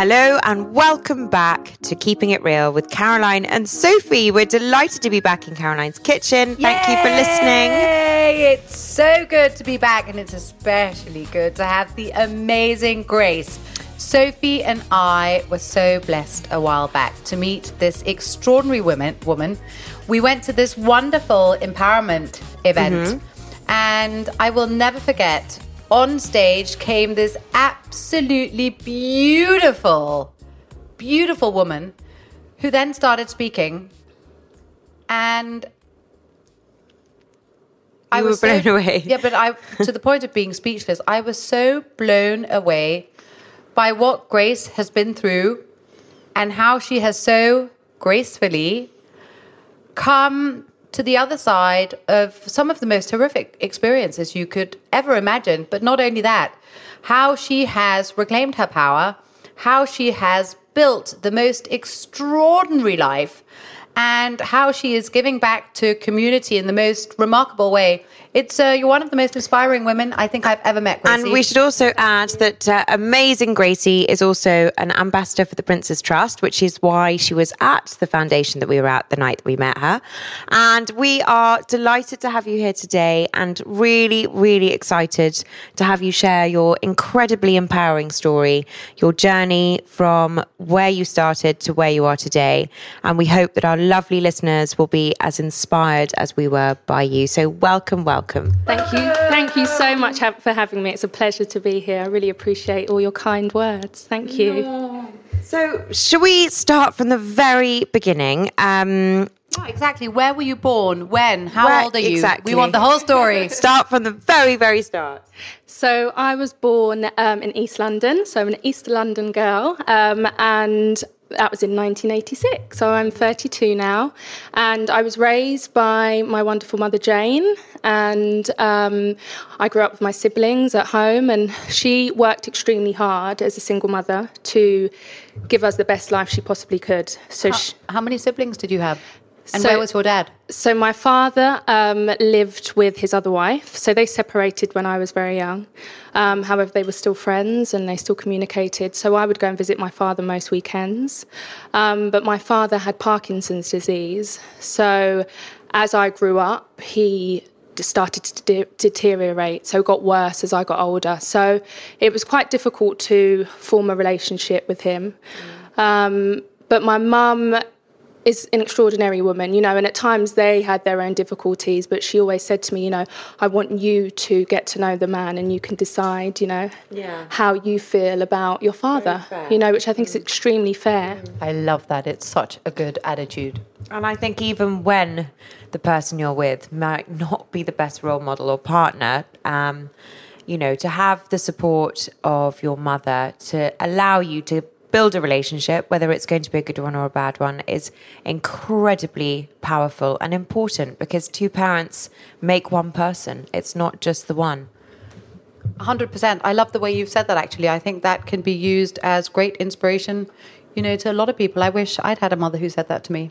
Hello and welcome back to Keeping It Real with Caroline and Sophie. We're delighted to be back in Caroline's kitchen. Thank you for listening. Yay! It's so good to be back, and it's especially good to have the amazing Grace. Sophie and I were so blessed a while back to meet this extraordinary woman. Woman, we went to this wonderful empowerment event, mm-hmm. and I will never forget. On stage came this absolutely beautiful, beautiful woman who then started speaking, and I You was so- blown away. Yeah, but I to the point of being speechless. I was so blown away by what Grace has been through and how she has so gracefully come to the other side of some of the most horrific experiences you could ever imagine. But not only that, how she has reclaimed her power, how she has built the most extraordinary life, and how she is giving back to community in the most remarkable way. It's uh, you're one of the most inspiring women I think I've ever met. Gracie. And we should also add that uh, amazing Gracie is also an ambassador for the Prince's Trust, which is why she was at the foundation that we were at the night that we met her. And we are delighted to have you here today and really, really excited to have you share your incredibly empowering story, your journey from where you started to where you are today. And we hope that our lovely listeners will be as inspired as we were by you. So, welcome, welcome. Thank you. Thank you so much for having me. It's a pleasure to be here. I really appreciate all your kind words. Thank you. So, should we start from the very beginning? Um, Yeah, exactly. Where were you born? When? How Where- old are you? exactly. We want the whole story. start from the very, very start. So I was born um, in East London, so I'm an East London girl, um, and that was in 1986. So I'm 32 now, and I was raised by my wonderful mother Jane, and um, I grew up with my siblings at home, and she worked extremely hard as a single mother to give us the best life she possibly could. So. she, How many siblings did you have? And So- where was your dad? So my father um, lived with his other wife. So they separated when I was very young. Um, however, they were still friends and they still communicated. So I would go and visit my father most weekends. Um, but my father had Parkinson's disease. So as I grew up, he started to de- deteriorate, so it got worse as I got older. So it was quite difficult to form a relationship with him. Um, but my mum is an extraordinary woman, you know, and at times they had their own difficulties, but she always said to me, you know, I want you to get to know the man and you can decide, you know, Yeah. how you feel about your father, you know, which I think is extremely fair. I love that. It's such a good attitude. And I think even when the person you're with might not be the best role model or partner, um, you know, to have the support of your mother to allow you to build a relationship, whether it's going to be a good one or a bad one, is incredibly powerful and important because two parents make one person. It's not just the one. 100%. I love the way you've said that, actually. I think that can be used as great inspiration, you know, to a lot of people. I wish I'd had a mother who said that to me.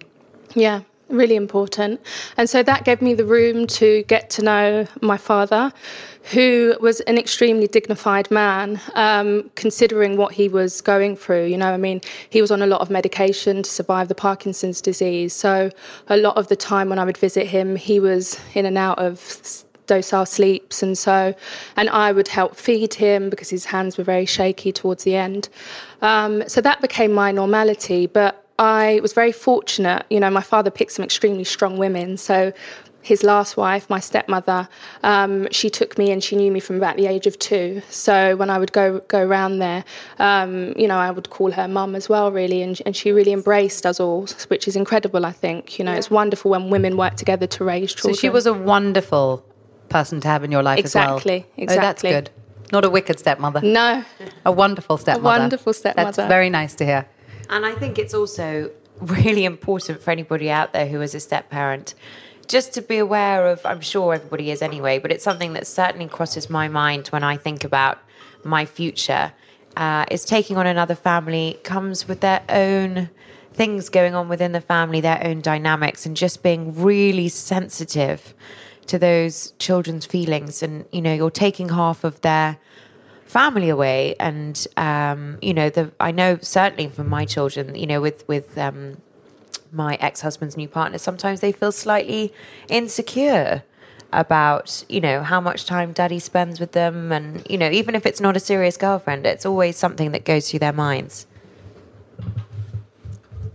Yeah, really important. And so that gave me the room to get to know my father, who was an extremely dignified man, um, considering what he was going through. You know, I mean, he was on a lot of medication to survive the Parkinson's disease. So a lot of the time when I would visit him, he was in and out of docile sleeps and so and I would help feed him because his hands were very shaky towards the end um, so that became my normality but I was very fortunate. You know, my father picked some extremely strong women. So his last wife, my stepmother, um, she took me and she knew me from about the age of two. So when I would go go around there, um, you know, I would call her mum as well, really, and, and she really embraced us all, which is incredible. I think you know, it's wonderful when women work together to raise children. So she was a wonderful person to have in your life Exactly, as well. Exactly. Oh, that's good. Not a wicked stepmother. no, A wonderful stepmother. A wonderful stepmother. That's very nice to hear. And I think it's also really important for anybody out there who is a step parent just to be aware of, I'm sure everybody is anyway, but it's something that certainly crosses my mind when I think about my future. Uh, is taking on another family comes with their own things going on within the family, their own dynamics, and just being really sensitive to those children's feelings. And, you know, you're taking half of their family away and um, you know the i know certainly from my children you know with with um, my ex-husband's new partner sometimes they feel slightly insecure about you know how much time daddy spends with them. And you know even if it's not a serious girlfriend it's always something that goes through their minds.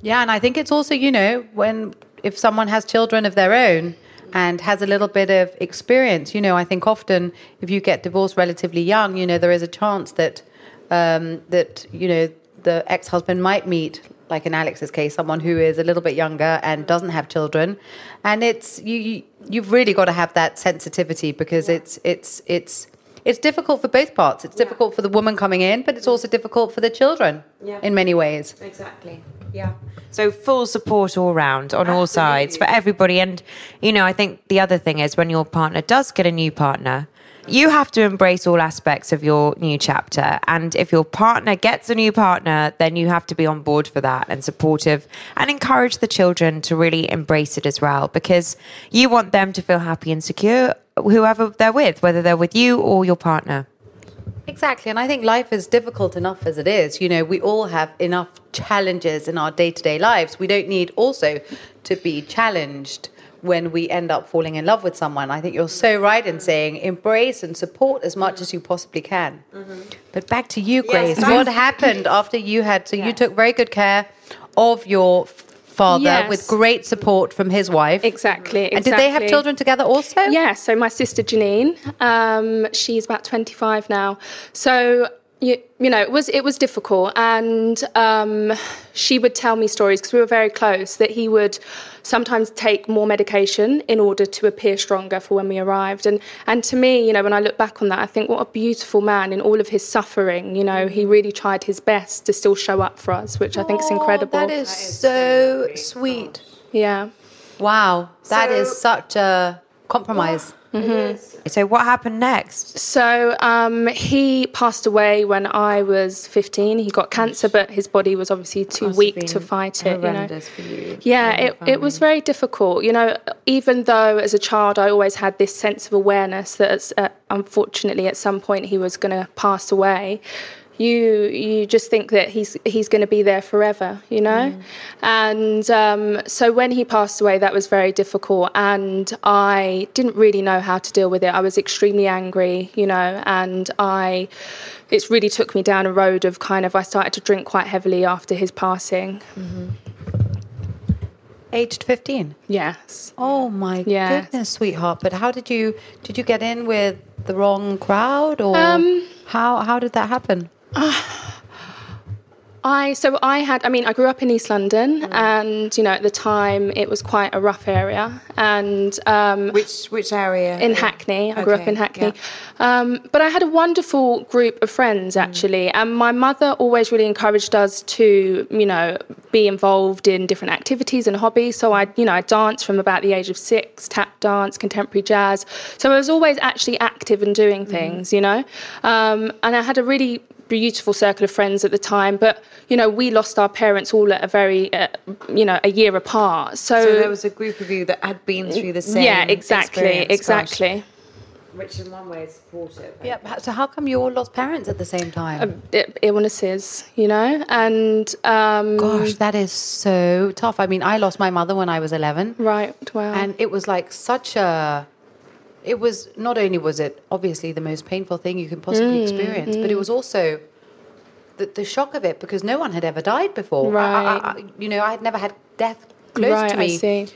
Yeah, and I think it's also, you know, when if someone has children of their own and has a little bit of experience, you know, I think often if you get divorced relatively young, you know, there is a chance that um, that you know the ex-husband might meet, like in Alex's case, someone who is a little bit younger and doesn't have children, and it's you, you you've really got to have that sensitivity because it's it's it's it's difficult for both parts. It's difficult for the woman coming in, but it's also difficult for the children Yeah. in many ways. Exactly. Yeah. So full support all round on all sides for everybody. And, you know, I think the other thing is when your partner does get a new partner, you have to embrace all aspects of your new chapter. And if your partner gets a new partner, then you have to be on board for that and supportive and encourage the children to really embrace it as well because you want them to feel happy and secure, whoever they're with, whether they're with you or your partner. Exactly. And I think life is difficult enough as it is. You know, we all have enough challenges in our day to day lives. We don't need also to be challenged when we end up falling in love with someone. I think you're so right in saying embrace and support as much as you possibly can. Mm-hmm. But back to you, Grace. back- what happened after you had, so you took very good care of your father Yes. with great support from his wife. exactly, exactly. And did they have children together also? Yeah, so my sister Janine, um, she's about 25 now. So you, you know, it was it was difficult, and um, she would tell me stories because we were very close. That he would sometimes take more medication in order to appear stronger for when we arrived. And and to me, you know, when I look back on that, I think what a beautiful man in all of his suffering. You know, he really tried his best to still show up for us, which I think is incredible. Oh, That is so sweet. yeah. Wow, that is such a compromise. So, what happened next? So um, he passed away when I was 15. He got cancer, but his body was obviously too weak to fight it. You know? for you. Yeah, it, it was very difficult. You know, even though as a child I always had this sense of awareness that uh, unfortunately at some point he was going to pass away. You you just think that he's he's going to be there forever, you know, and um, so when he passed away, that was very difficult, and I didn't really know how to deal with it. I was extremely angry, you know, and I it really took me down a road of kind of I started to drink quite heavily after his passing. Aged 15. Yes. Oh my Yes. goodness, sweetheart. But how did you did you get in with the wrong crowd or Um, how how did that happen? I so I had I mean I grew up in East London and you know at the time it was quite a rough area and um, Which which area? in Hackney. I grew up in Hackney. um, but I had a wonderful group of friends actually and my mother always really encouraged us to you know be involved in different activities and hobbies. So I you know I danced from about the age of six tap dance contemporary jazz. So I was always actually active and doing things you know? Um, and I had a really beautiful circle of friends at the time but you know we lost our parents all at a very uh, you know a year apart so, So there was a group of you that had been through the same. yeah exactly experience. Gosh. exactly Which in one way is supportive. Yeah. So how come you all lost parents at the same time? i- illnesses, you know, and um, Gosh, that is so tough. I mean, I lost my mother when I was 11. right, wow, And it was like such a. It was not only was it obviously the most painful thing you can possibly mm, experience, but it mm. was also the, the shock of it because no one had ever died before. I- I- Right. I- you know, I had never had death close right, to me see.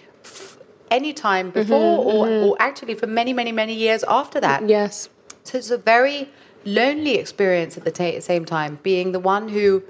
any time mm-hmm, before, or, mm-hmm. or actually for many, many, many years after that. Yes. So it's a very lonely experience at the ta- same time, being the one who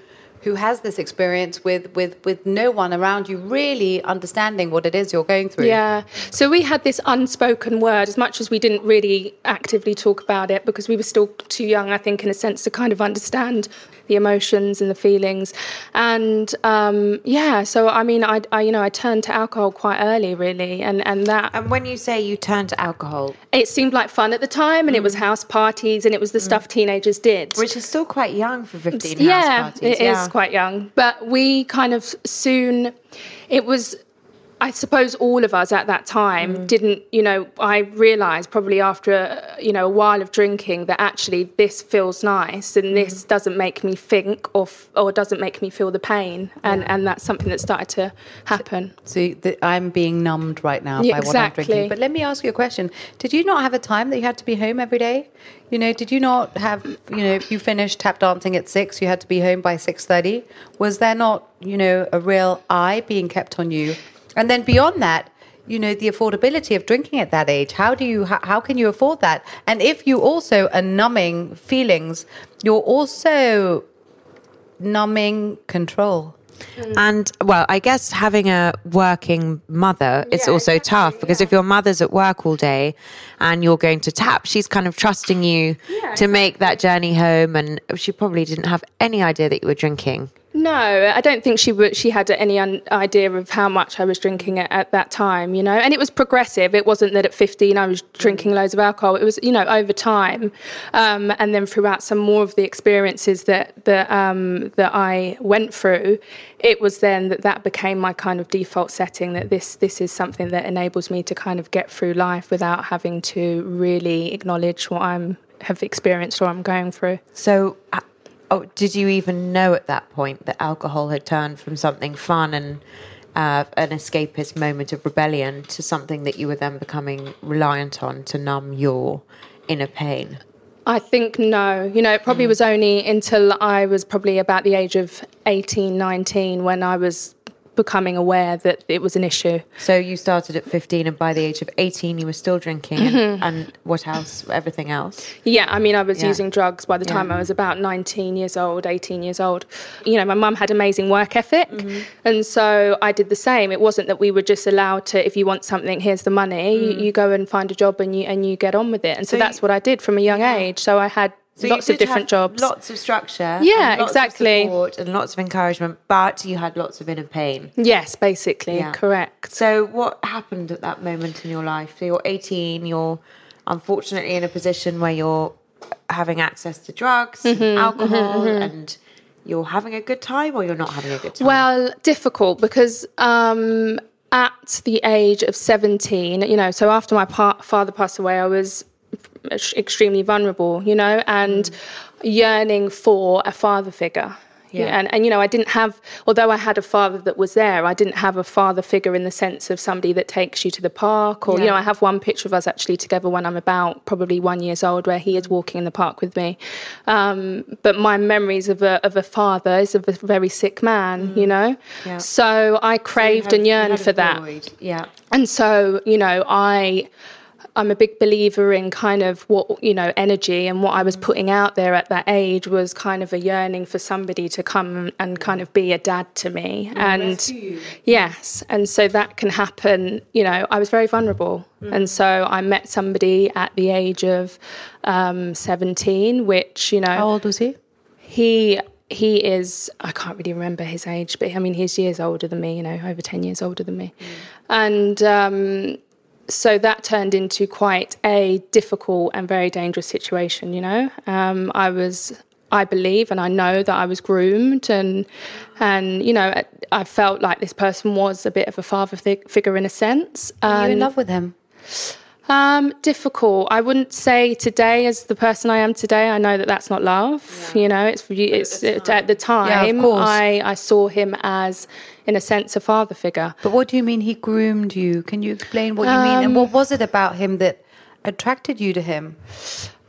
who has this experience with, with, with no one around you really understanding what it is you're going through. Yeah. So we had this unspoken word, as much as we didn't really actively talk about it because we were still too young, I think, in a sense, to kind of understand the emotions and the feelings. And um, yeah, so I mean, I, I you know I turned to alcohol quite early, really, and and that And when you say you turned to alcohol, it seemed like fun at the time, and it was house parties, and it was the stuff teenagers did. which is still quite young for 15 yeah, house parties. Yeah, it is quite young. But we kind of soon, it was, I suppose all of us at that time Mm. didn't, you know, I realised probably after, uh, you know, a while of drinking that actually this feels nice and this Mm. doesn't make me think or, f- or doesn't make me feel the pain. And, and that's something that started to happen. So the, I'm being numbed right now Yeah, by what I'm drinking. But let me ask you a question. Did you not have a time that you had to be home every day? You know, did you not have, you know, if you finished tap dancing at six, you had to be home by 6.30? Was there not, you know, a real eye being kept on you? And then beyond that, you know, the affordability of drinking at that age, how do you, how, how can you afford that? And if you also are numbing feelings, you're also numbing control. Mm. And well, I guess having a working mother is Yeah, also exactly, tough because if your mother's at work all day and you're going to tap, she's kind of trusting you to make that journey home. And she probably didn't have any idea that you were drinking. No, I don't think she. She had any un- idea of how much I was drinking at, at that time, you know. And it was progressive. It wasn't that at fifteen I was drinking loads of alcohol. It was, you know, over time, um, and then throughout some more of the experiences that that um, that I went through, it was then that that became my kind of default setting. That this this is something that enables me to kind of get through life without having to really acknowledge what I'm have experienced or I'm going through. So, oh, did you even know at that point that alcohol had turned from something fun and uh, an escapist moment of rebellion to something that you were then becoming reliant on to numb your inner pain? I think no. You know, it probably was only until I was probably about the age of 18, 19 when I was becoming aware that it was an issue. So you started at 15, and by the age of 18, you were still drinking, and, mm-hmm. and what else? Everything else. Yeah, I mean, I was Yeah. using drugs by the time I was about 19 years old, 18 years old. You know, my mum had amazing work ethic. Mm-hmm. And so I did the same. It wasn't that we were just allowed to, if you want something, here's the money. You, mm. you go and find a job and you, and you get on with it. And so, So that's you- what I did from a young age. So I had So lots of different jobs. lots of structure, Yeah, exactly. of support and lots of encouragement, but you had lots of inner pain. Yes, basically, Yeah. correct. So what happened at that moment in your life? So you're 18, you're unfortunately in a position where you're having access to drugs, Mm-hmm, and alcohol, and you're having a good time, or you're not having a good time. Well, difficult because um, at the age of 17, you know, so after my pa- father passed away, I was extremely vulnerable, you know, and yearning for a father figure. Yeah. And, and, you know, I didn't have, although I had a father that was there, I didn't have a father figure in the sense of somebody that takes you to the park. Or, you know, I have one picture of us actually together when I'm about probably one years old where he is walking in the park with me. Um, but my memories of a, of a father is of a very sick man, you know? Mm. Yeah. So I craved and yearned for that. Yeah. And so, you know, I I'm a big believer in kind of what you know energy and what I was putting out there at that age was kind of a yearning for somebody to come and kind of be a dad to me. And yes and so that can happen you know I was very vulnerable. And so I met somebody at the age of um, 17 which you know How old was he? he he is I can't really remember his age, but I mean he's years older than me, you know, over ten years older than me, and um, so that turned into quite a difficult and very dangerous situation. You know, um, I was. I believe and I know that I was groomed and and you know I felt like this person was a bit of a father fig- figure in a sense. Are you in love with him? um, difficult. I wouldn't say today as the person I am today. I know that that's not love. You know, it's it's it, at the time. course. I I saw him as, in a sense, a father figure. But what do you mean he groomed you? Can you explain what you mean? And what was it about him that attracted you to him?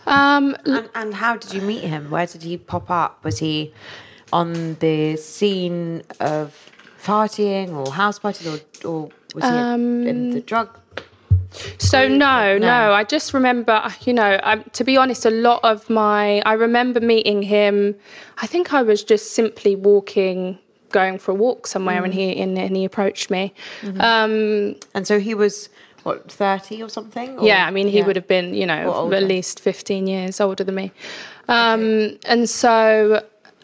Um, And, and how did you meet him? Where did he pop up? Was he on the scene of partying or house parties, or, or was he in the drug? So no, No. no, I just remember, you know, um, to be honest, a lot of my, I remember meeting him. I think I was just simply walking, going for a walk somewhere, and he and, and he approached me. Um, And so he was what thirty or something? Or- yeah, I mean, he yeah. would have been, you know, at least fifteen years older than me. Um, And so,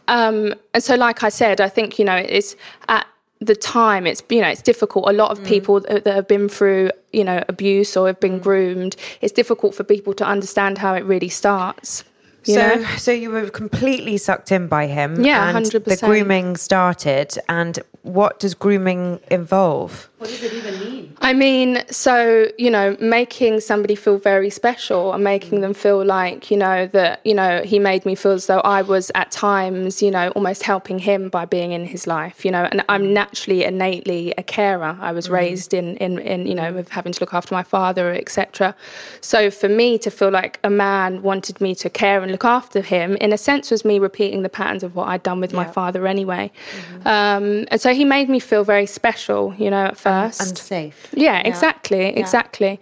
um, and so, like I said, I think you know, it's at the time, it's you know, it's difficult. A lot Mm. of people that that have been through, you know, abuse or have been groomed. It's difficult for people to understand how it really starts. You so, know? so you were completely sucked in by him. Yeah, 100%. The grooming started, and what does grooming involve? What does it even mean? I mean, so, you know, making somebody feel very special and making them feel like, you know, that, you know, he made me feel as though I was at times, you know, almost helping him by being in his life, you know, and I'm naturally, innately a carer. I was mm-hmm. raised in, in, in, you know, with having to look after my father, etc. So for me to feel like a man wanted me to care and look after him, in a sense, was me repeating the patterns of what I'd done with my father anyway. Um, and so he made me feel very special, you know, at first. And safe. Yeah, exactly, exactly.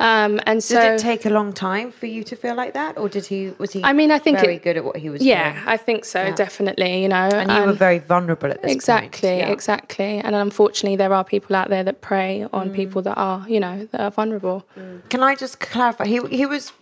Um, and so, Did it take a long time for you to feel like that, or did he? Was he? I mean, I think very it- good at what he was yeah, doing. I think so, Yeah. definitely. You know, and you were um, very vulnerable at this point. exactly, Yeah. exactly. And unfortunately, there are people out there that prey on Mm. people that are, you know, that are vulnerable. Can I just clarify? He he was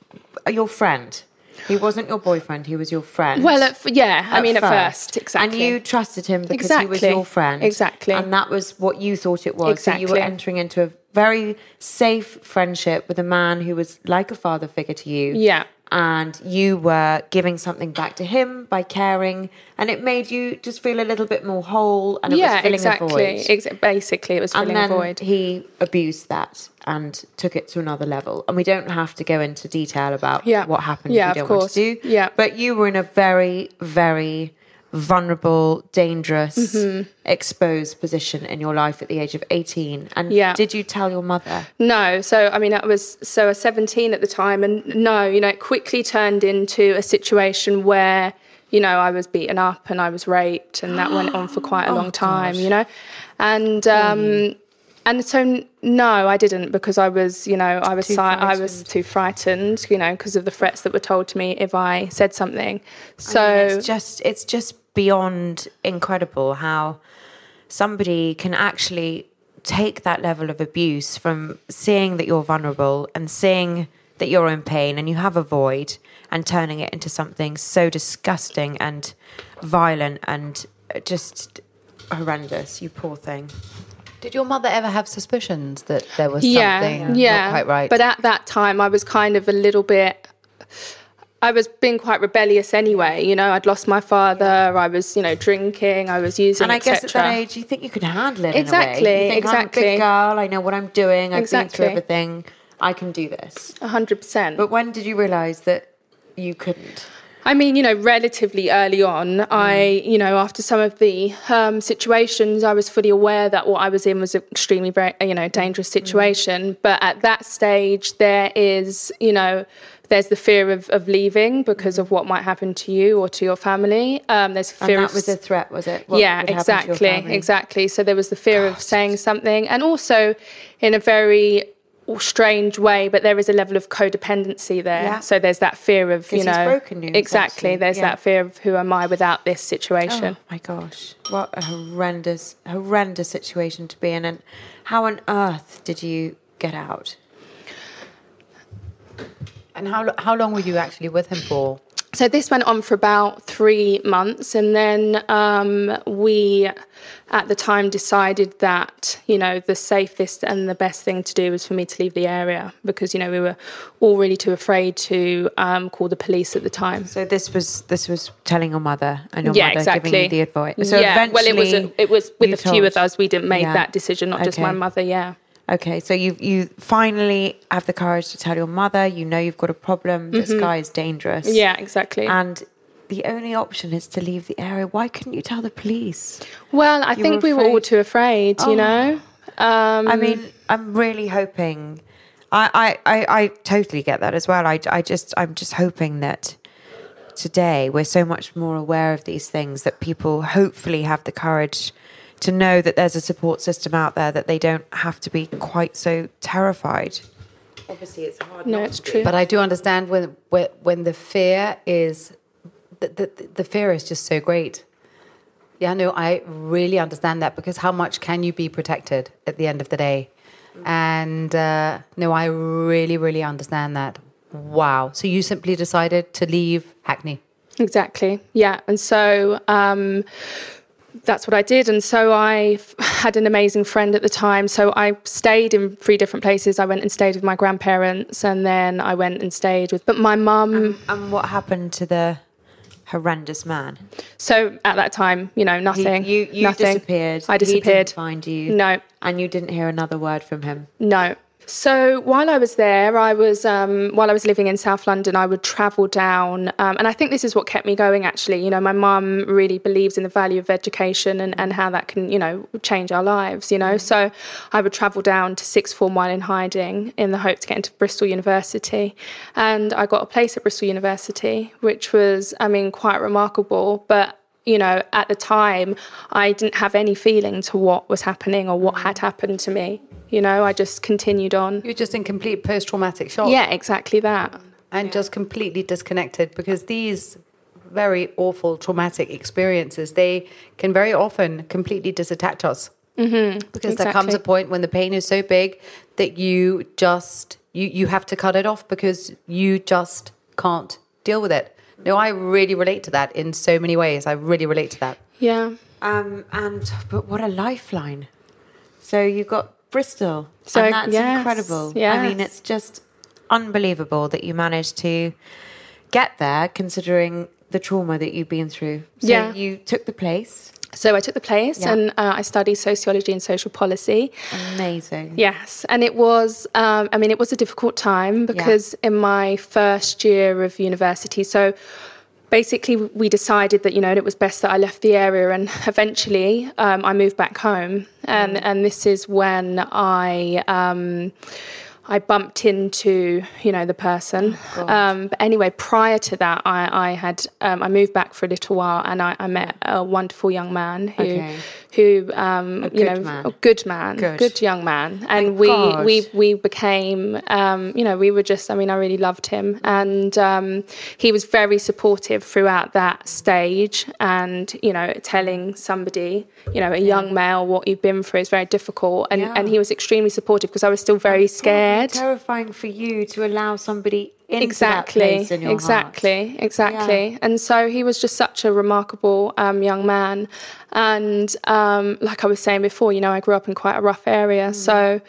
your friend. He wasn't your boyfriend. He was your friend. Well, at, f- yeah, I at mean, at first, exactly. And you trusted him because he was your friend. Exactly. And that was what you thought it was. So you were entering into a very safe friendship with a man who was like a father figure to you. Yeah. And you were giving something back to him by caring, and it made you just feel a little bit more whole, and it yeah, was filling exactly. a void. Ex- basically, it was and filling then a void. he abused that and took it to another level. And we don't have to go into detail about Yeah. what happened Yeah, if you of don't want course. to do. Yeah. But you were in a very, very vulnerable, dangerous, Mm-hmm. exposed position in your life at the age of 18. And Yeah. did you tell your mother? No, so I mean, I was so I was 17 at the time, and no, you know, it quickly turned into a situation where, you know, I was beaten up and I was raped, and that went on for quite a long time, you know, and um, and so no, I didn't because I was, you know, I was Too si- I was frightened. too frightened, you know, because of the threats that were told to me if I said something. So I mean, it's just it's just beyond incredible how somebody can actually take that level of abuse from seeing that you're vulnerable and seeing that you're in pain and you have a void and turning it into something so disgusting and violent and just horrendous you poor thing Did your mother ever have suspicions that there was yeah, something yeah. not quite right? But at that time, I was kind of a little bit. I was being quite rebellious anyway. You know, I'd lost my father. I was, you know, drinking. I was using, and I guess at that age you think you can handle it Exactly, in a way. You think, I'm a exactly. big girl I know what I'm doing I've been through everything I can do this A hundred percent. but when did you realize that you couldn't I mean, you know, relatively early on, I, you know, after some of the um, situations, I was fully aware that what I was in was an extremely, very, you know, dangerous situation. But at that stage, there is, you know, there's the fear of, of leaving because of what might happen to you or to your family. Um, there's and that of was a threat was it? What yeah, would happen to your exactly, exactly. So there was the fear of saying something, and also in a very strange way, but there is a level of codependency there. Yeah. So there's that fear of you he's know broken you, exactly. essentially. There's Yeah. that fear of who am I without this situation. Oh my gosh, what a horrendous, horrendous situation to be in. And how on earth did you get out? and how how long were you actually with him for? So this went on for about three months, and then um, we, at the time, decided that you know the safest and the best thing to do was for me to leave the area because you know we were all really too afraid to um, call the police at the time. So this was this was telling your mother and your yeah, mother exactly. giving you the advice. So yeah, well, it was a, it was with a few of us. We didn't make Yeah. that decision, not just my mother. Yeah. Okay, so you you finally have the courage to tell your mother. You know you've got a problem. This guy is dangerous. Mm-hmm. Yeah, exactly. And the only option is to leave the area. Why couldn't you tell the police? well, I you think were we were all too afraid. Oh. You know. Um, I mean, I'm really hoping. I, I, I, I totally get that as well. I, I just, I'm just hoping that today we're so much more aware of these things that people hopefully have the courage to know that there's a support system out there that they don't have to be quite so terrified. Obviously, it's hard. No, not it's to be. true. But I do understand when when, when the fear is the, the the fear is just so great. Yeah, no, I really understand that because how much can you be protected at the end of the day? And uh, no, I really, really understand that. Wow. So you simply decided to leave Hackney. Exactly. Yeah. And so um, that's what I did. And so I had an amazing friend at the time. So I stayed in three different places. I went and stayed with my grandparents, and then I went and stayed with. But my mum. And what happened to the horrendous man? So at that time, you know, nothing. you you nothing. disappeared. I disappeared. He didn't find you. No. And you didn't hear another word from him. No. So while I was there, I was um, while I was living in South London, I would travel down, um, and I think this is what kept me going. Actually, you know, my mum really believes in the value of education and, and how that can, you know, change our lives. You know, so I would travel down to sixth form while in hiding in the hope to get into Bristol University, and I got a place at Bristol University, which was, I mean, quite remarkable, but you know, at the time, I didn't have any feeling to what was happening or what had happened to me. You know, I just continued on. You're just in complete post traumatic shock. Yeah, exactly that. and just completely disconnected because these very awful traumatic experiences they can very often completely disattach us mm-hmm, because there comes a point when the pain is so big that you just you you have to cut it off because you just can't deal with it no i really relate to that in so many ways i really relate to that Yeah. Um, and but what a lifeline! So you got Bristol, So, and that's yes, incredible. I mean, it's just unbelievable that you managed to get there, considering the trauma that you've been through. So Yeah. you took the place. So I took the place Yeah. and uh, I studied sociology and social policy. Amazing. Yes, and it was. Um, I mean, it was a difficult time because in my first year of university, so basically we decided that you know it was best that I left the area, and eventually um, I moved back home, and and this is when I. Um, I bumped into, you know, the person. um, but anyway, prior to that, I, I had um, I moved back for a little while, and I, I met a wonderful young man who, Okay. Who, um, you know, man. a good man, Good. young man, and Thank we God. we we became, um, you know, we were just. I mean, I really loved him, and um, he was very supportive throughout that stage. And you know, telling somebody, you know, a young male what you've been through is very difficult, and Yeah. and he was extremely supportive because I was still very scared. Terrifying for you to allow somebody exactly in your exactly exactly. Yeah. and so he was just such a remarkable um, young man. And um, like i was saying before you know i grew up in quite a rough area. Mm. so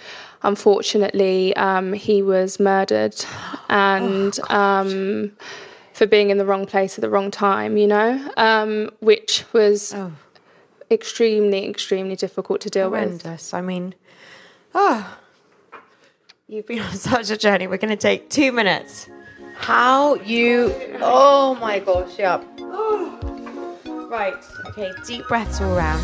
unfortunately um, he was murdered. And Oh, um, for being in the wrong place at the wrong time you know? Um, which was Oh. extremely extremely difficult to deal with. Horrendous. I mean, oh, you've been on such a journey. We're going to take two minutes. how you oh my gosh yeah Right. Okay. Deep breaths all around.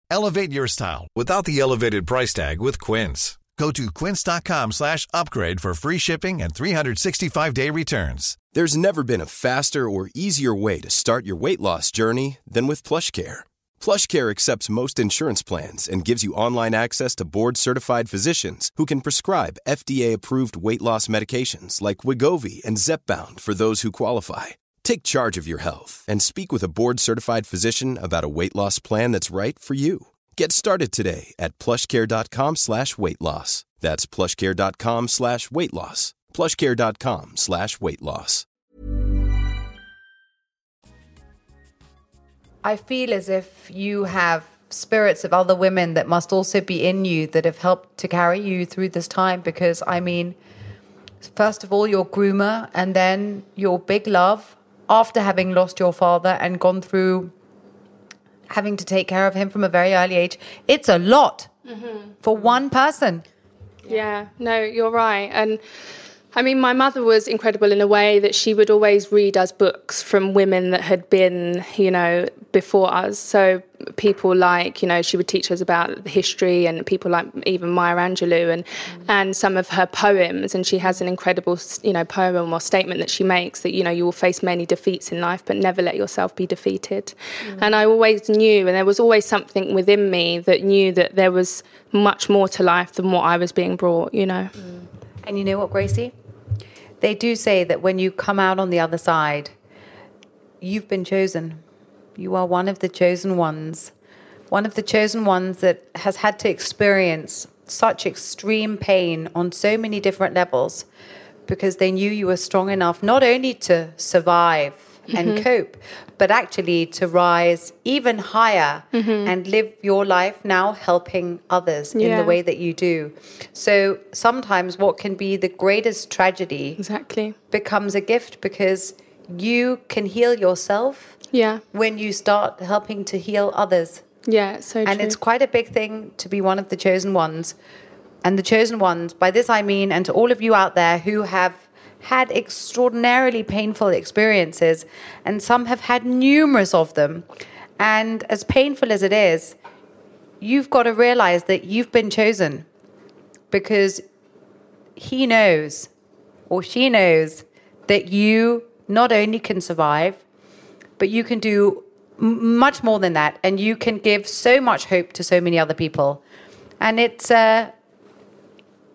Elevate your style without the elevated price tag with Quince. Go to quince.com slash upgrade for free shipping and 365-day returns. There's never been a faster or easier way to start your weight loss journey than with PlushCare. PlushCare accepts most insurance plans and gives you online access to board-certified physicians who can prescribe FDA-approved weight loss medications like Wegovy and Zepbound for those who qualify. Take charge of your health and speak with a board-certified physician about a weight loss plan that's right for you. Get started today at plushcare.com slash weight loss. That's plushcare.com slash weight loss. plushcare.com slash weight loss. I feel as if you have spirits of other women that must also be in you that have helped to carry you through this time because I mean first of all your groomer and then your big love after having lost your father and gone through having to take care of him from a very early age it's a lot mm-hmm. for one person Yeah, no, you're right. And I mean, my mother was incredible in a way that she would always read us books from women that had been, you know, before us. So people like, you know, she would teach us about the history and people like even Maya Angelou and and some of her poems. And she has an incredible, you know, poem or statement that she makes that you know you will face many defeats in life, but never let yourself be defeated. Mm. And I always knew, and there was always something within me that knew that there was much more to life than what I was being brought. You know. Mm. And you know what, Gracie? They do say that when you come out on the other side, you've been chosen. You are one of the chosen ones. One of the chosen ones that has had to experience such extreme pain on so many different levels because they knew you were strong enough not only to survive and mm-hmm. cope, but actually to rise even higher mm-hmm. and live your life now helping others in the way that you do. So sometimes what can be the greatest tragedy Exactly. becomes a gift because you can heal yourself Yeah. when you start helping to heal others. Yeah. So And true. it's quite a big thing to be one of the chosen ones. And the chosen ones, by this I mean, and to all of you out there who have had extraordinarily painful experiences, and some have had numerous of them. And as painful as it is, you've got to realize that you've been chosen because he knows or she knows that you not only can survive, but you can do much more than that, and you can give so much hope to so many other people. And it's uh,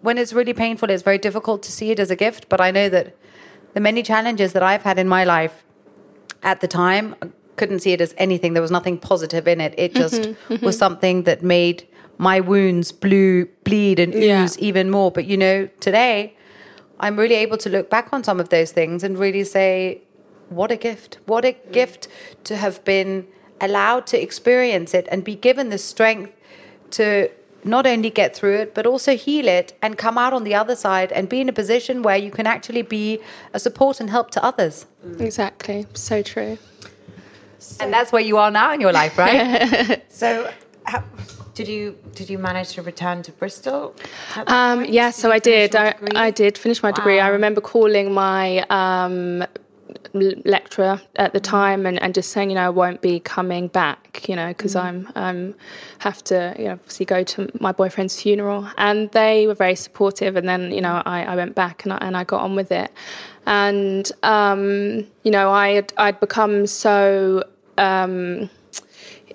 when it's really painful, it's very difficult to see it as a gift. But I know that the many challenges that I've had in my life at the time I couldn't see it as anything. There was nothing positive in it. It just mm-hmm. Mm-hmm. was something that made my wounds blue, bleed and ooze Yeah. even more. But you know, today I'm really able to look back on some of those things and really say, what a gift. What a gift to have been allowed to experience it and be given the strength to not only get through it, but also heal it and come out on the other side and be in a position where you can actually be a support and help to others. exactly. So true. And that's where you are now in your life, right? So, how, did you did you manage to return to Bristol? at Um, point? yeah, so you I did. I. I did finish my degree. I remember calling my um, l- lecturer at the time and, and just saying, you know, I won't be coming back, you know, because I'm um, have to, you know, obviously go to my boyfriend's funeral. And they were very supportive. And then, you know, I, I went back and I, and I got on with it. And um, you know, I had, I'd become so. Um,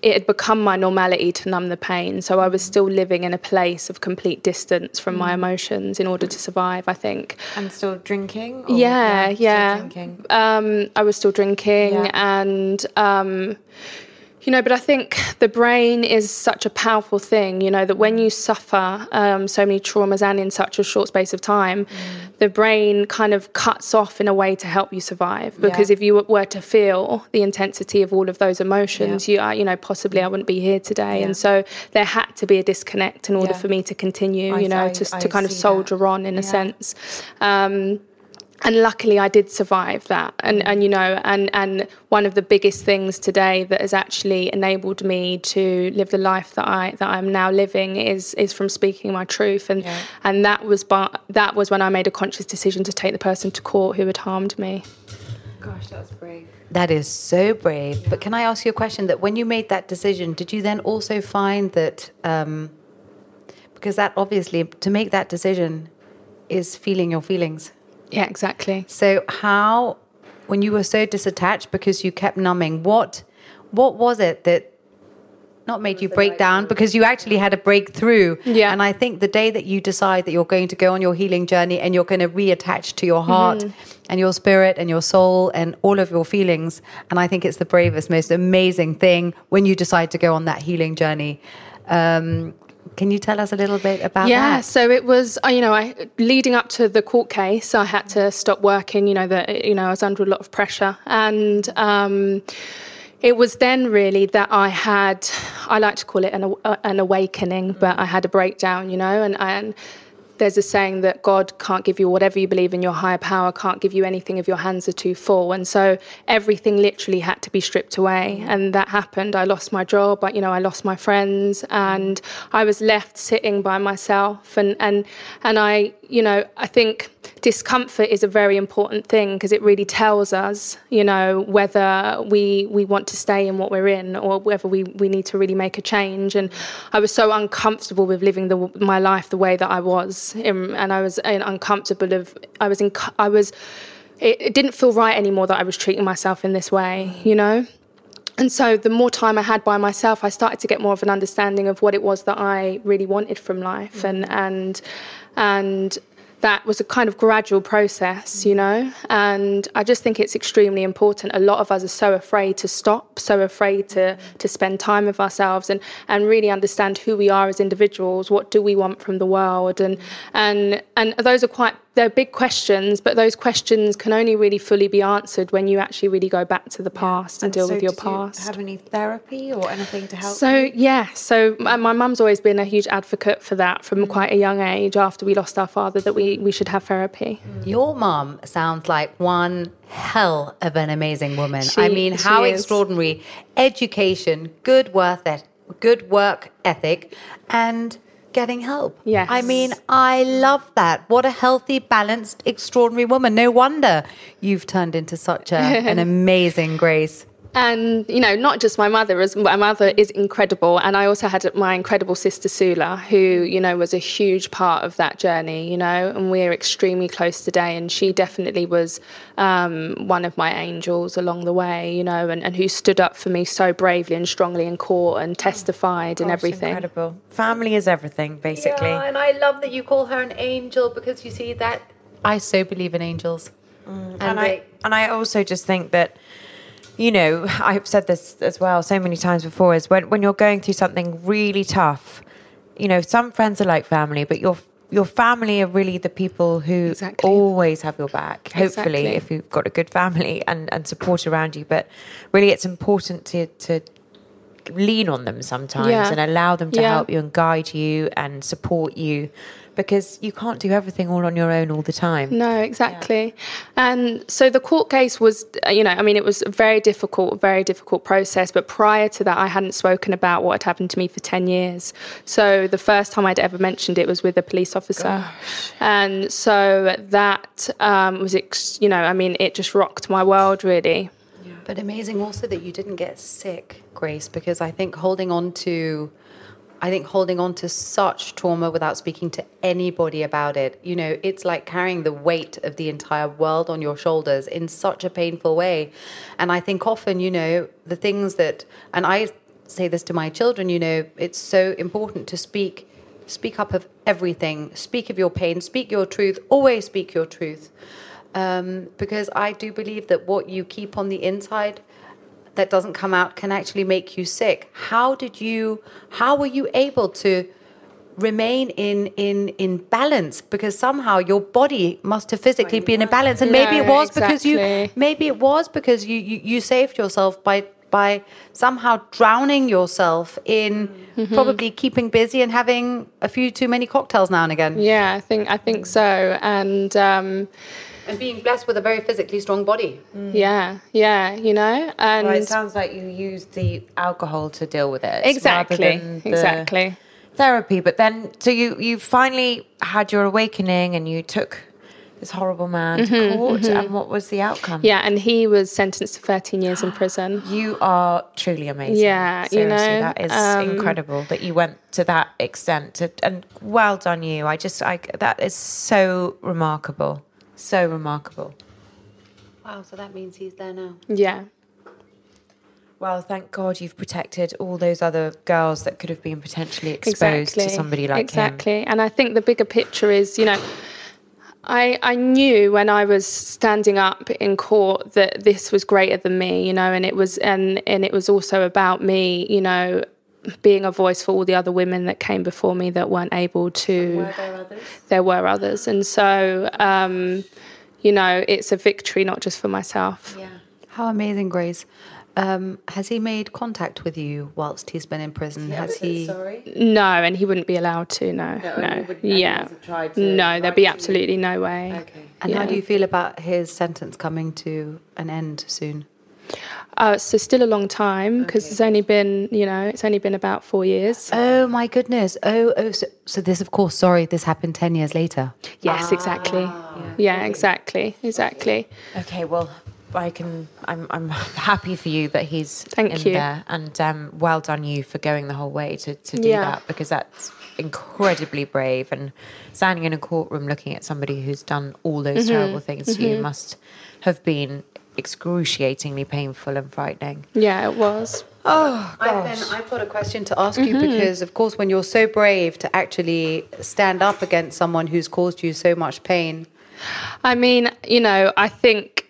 it had become my normality to numb the pain. So I was still living in a place of complete distance from my emotions in order to survive, I think. and still drinking. or- Yeah, yeah. drinking. Um, I was still drinking Yeah. and. Um, you know, but I think the brain is such a powerful thing, you know, that when you suffer um, so many traumas and in such a short space of time, the brain kind of cuts off in a way to help you survive. Because Yeah. if you were to feel the intensity of all of those emotions, you are, you know, possibly I wouldn't be here today. And so there had to be a disconnect in order Yeah. for me to continue, I- you know, I- to, I to kind of see that. soldier on in a sense. Um, and luckily I did survive that and and you know and and one of the biggest things today that has actually enabled me to live the life that I that I'm now living is is from speaking my truth and and that was but that was when I made a conscious decision to take the person to court who had harmed me Gosh, that's brave. That is so brave. But can I ask you a question? That when you made that decision, did you then also find that, um, because that obviously, to make that decision is feeling your feelings. Yeah exactly So how, when you were so disattached because you kept numbing, what, what was it that not made you break down because you actually had a breakthrough. Yeah. And I think the day that you decide that you're going to go on your healing journey and you're going to reattach to your heart Mm-hmm. and your spirit and your soul and all of your feelings. And I think it's the bravest, most amazing thing when you decide to go on that healing journey. Um, can you tell us a little bit about yeah, that? so it was, uh, you know, I leading up to the court case, I had to stop working. You know that, you know, I was under a lot of pressure, and um, it was then really that I had, I like to call it an, uh, an awakening, but I had a breakdown. You know, and I and there's a saying that God can't give you whatever you believe in, your higher power can't give you anything if your hands are too full. And so everything literally had to be stripped away. And that happened. I lost my job, but, you know, I lost my friends and I was left sitting by myself. And, and, and I, you know, I think discomfort is a very important thing because it really tells us, you know, whether we we want to stay in what we're in or whether we, we need to really make a change. And I was so uncomfortable with living the, my life the way that I was, in, and I was uh, uncomfortable of I was in I was. It, it didn't feel right anymore that I was treating myself in this way, you know. And so, the more time I had by myself, I started to get more of an understanding of what it was that I really wanted from life, mm. and and and that was a kind of gradual process, you know. And I just think it's extremely important. A lot of us are so afraid to stop, so afraid to mm. to spend time with ourselves and and really understand who we are as individuals. What do we want from the world? And mm. and and those are quite they're big questions, but those questions can only really fully be answered when you actually really go back to the past and, deal so with your did you past. have any therapy or anything to help? So yeah, so my, my mum's always been a huge advocate for that from mm. quite a young age. After we lost our father, that we we should have therapy. Mm. Your mum sounds like one hell of an amazing woman. She- I mean, she how is. extraordinary education, good work, eth- good work ethic, and getting help. Yes. I mean, I love that. What a healthy, balanced, extraordinary woman. No wonder you've turned into such a, an amazing Grace. And you know, not just my mother, as my mother is incredible, and I also had my incredible sister Sula, who you know was a huge part of that journey. You know, and we're extremely close today, and she definitely was um, one of my angels along the way. You know, and, and who stood up for me so bravely and strongly in court and testified and Gosh, everything. Incredible. Family is everything, basically. Yeah, and I love that you call her an angel because you see that I so believe in angels. and I and I also just think that you know I've said this as well so many times before is when when you're going through something really tough you know some friends are like family but your your family are really the people who Exactly. always have your back hopefully Exactly. if you've got a good family and and support around you but really it's important to to lean on them sometimes Yeah. and allow them to Yeah. help you and guide you and support you because you can't do everything all on your own all the time No, exactly. And so the court case was, uh, you know, I mean, it was a very difficult, very difficult process. But prior to that, I hadn't spoken about what had happened to me for 10 years. So the first time I'd ever mentioned it was with a police officer. And so that um, was, ex- you know, I mean, it just rocked my world, really. But amazing also that you didn't get sick, Grace, because I think holding on to I think holding on to such trauma without speaking to anybody about it, you know, it's like carrying the weight of the entire world on your shoulders in such a painful way. And I think often, you know, the things that and I say this to my children, you know, it's so important to speak speak up of everything, speak of your pain, speak your truth, always speak your truth. Um, because I do believe that what you keep on the inside that doesn't come out can actually make you sick. How did you? How were you able to remain in in in balance? Because somehow your body must have physically been in balance, and maybe it was because you maybe it was because you you, you saved yourself by by somehow drowning yourself in Mm-hmm. probably keeping busy and having a few too many cocktails now and again. Yeah, I think I think so. And um, and being blessed with a very physically strong body. yeah, yeah, you know, and Well, it sounds like you used the alcohol to deal with it. Exactly, the exactly. Therapy, but then so you you finally had your awakening and you took this horrible man to court, and what was the outcome? Mm-hmm, yeah, and he was sentenced to 13 years in prison. You are truly amazing. Yeah, you know, that is um, incredible that you went to that extent. To, and well done, you. I just, I that is so remarkable, so remarkable. Wow, so that means he's there now. Yeah. Well, thank God you've protected all those other girls that could have been potentially exposed to somebody like that. exactly. him. And I think the bigger picture is, you know, I, I knew when I was standing up in court that this was greater than me, you know, and it was and and it was also about me, you know, being a voice for all the other women that came before me that weren't able to. Were there others? There were others, and so um, you know, it's a victory not just for myself. Yeah. How amazing, Grace. Um, has he made contact with you whilst he's been in prison? has he? No, and he wouldn't be allowed to. No, no, yeah, no, there'd be absolutely no way. Okay. And how do you feel about his sentence coming to an end soon? Uh, so still a long time because it's only been, you know, it's only been about four years. Oh my goodness! Oh, oh. So, so this, of course, sorry, this happened ten years later. Yes, exactly. Yeah, exactly, exactly. Okay, well, I can. I'm. I'm happy for you that he's Thank in you. there, and um, well done you for going the whole way to to do Yeah. that because that's incredibly brave. And standing in a courtroom looking at somebody who's done all those Mm-hmm. terrible things to you must have been excruciatingly painful and frightening. Yeah, it was. Oh, I've, then I've got a question to ask you mm-hmm. because, of course, when you're so brave to actually stand up against someone who's caused you so much pain, I mean, you know, I think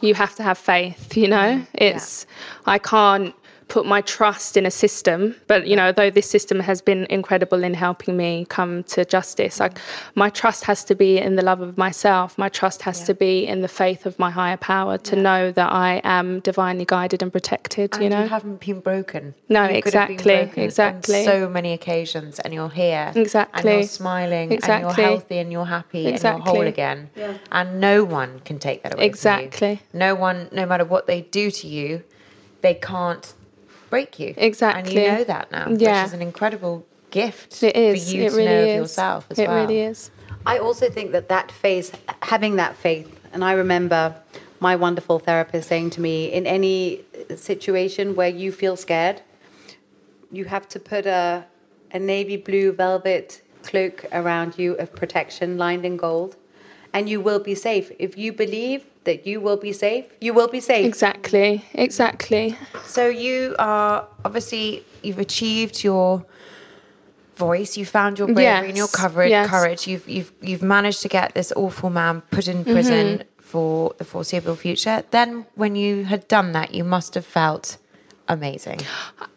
you have to have faith, you know? Mm-hmm. It's, I can't put my trust in a system, but, you know, though this system has been incredible in helping me come to justice, like, my trust has to be in the love of myself. My trust has to be in the faith of my higher power to know that I am divinely guided and protected, And you know? haven't been broken. No, You exactly, broken exactly. so many occasions, and you're here. And Exactly. you're smiling, and Exactly. you're healthy, and you're happy, and you're whole Exactly. again. And no one can take that away. Exactly. From you. Exactly. No one, no matter what they do to you, they can't break you. Exactly. And you know that now, Yeah. which is an incredible gift It is. for you it to really know is. of yourself as it well. really is. I also think that that faith, having that faith, and I remember my wonderful therapist saying to me, in any situation where you feel scared, you have to put a, a navy blue velvet cloak around you of protection lined in gold, and you will be safe. If you believe that you will be safe, you will be safe. Exactly. Exactly. So you are obviously you've achieved your voice. You found your bravery and your courage. yes. Courage. You've you've you've managed to get this awful man put in prison Mm-hmm. for the foreseeable future. Then, when you had done that, you must have felt amazing.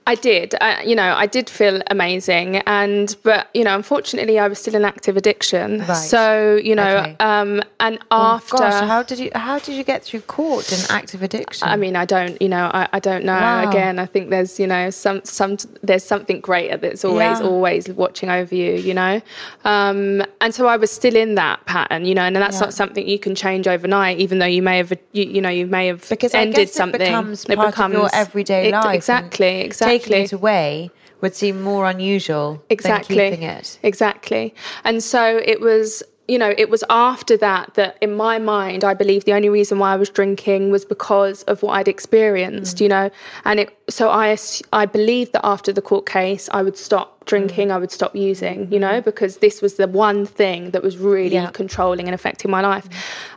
I did. I, you know, I did feel amazing, and but you know, unfortunately, I was still in active addiction. Right. So you know, Okay. um, and Oh, after. gosh, how did you how did you get through court in active addiction? I mean, I don't, you know, I, I don't know. Wow. Again, I think there's, you know, some, some, there's something greater that's always, Yeah. always watching over you, you know. Um, and so I was still in that pattern, you know, and that's Yeah. not something you can change overnight, even though you may have, you, you know, you may have because I ended guess something. it becomes part of your everyday it- life. and Exactly, exactly. Taking it away would seem more unusual exactly than keeping it. exactly and so it was you know it was after that that in my mind i believe the only reason why i was drinking was because of what i'd experienced mm. you know and it so i i believed that after the court case i would stop drinking i would stop using you know because this was the one thing that was really Yeah. controlling and affecting my life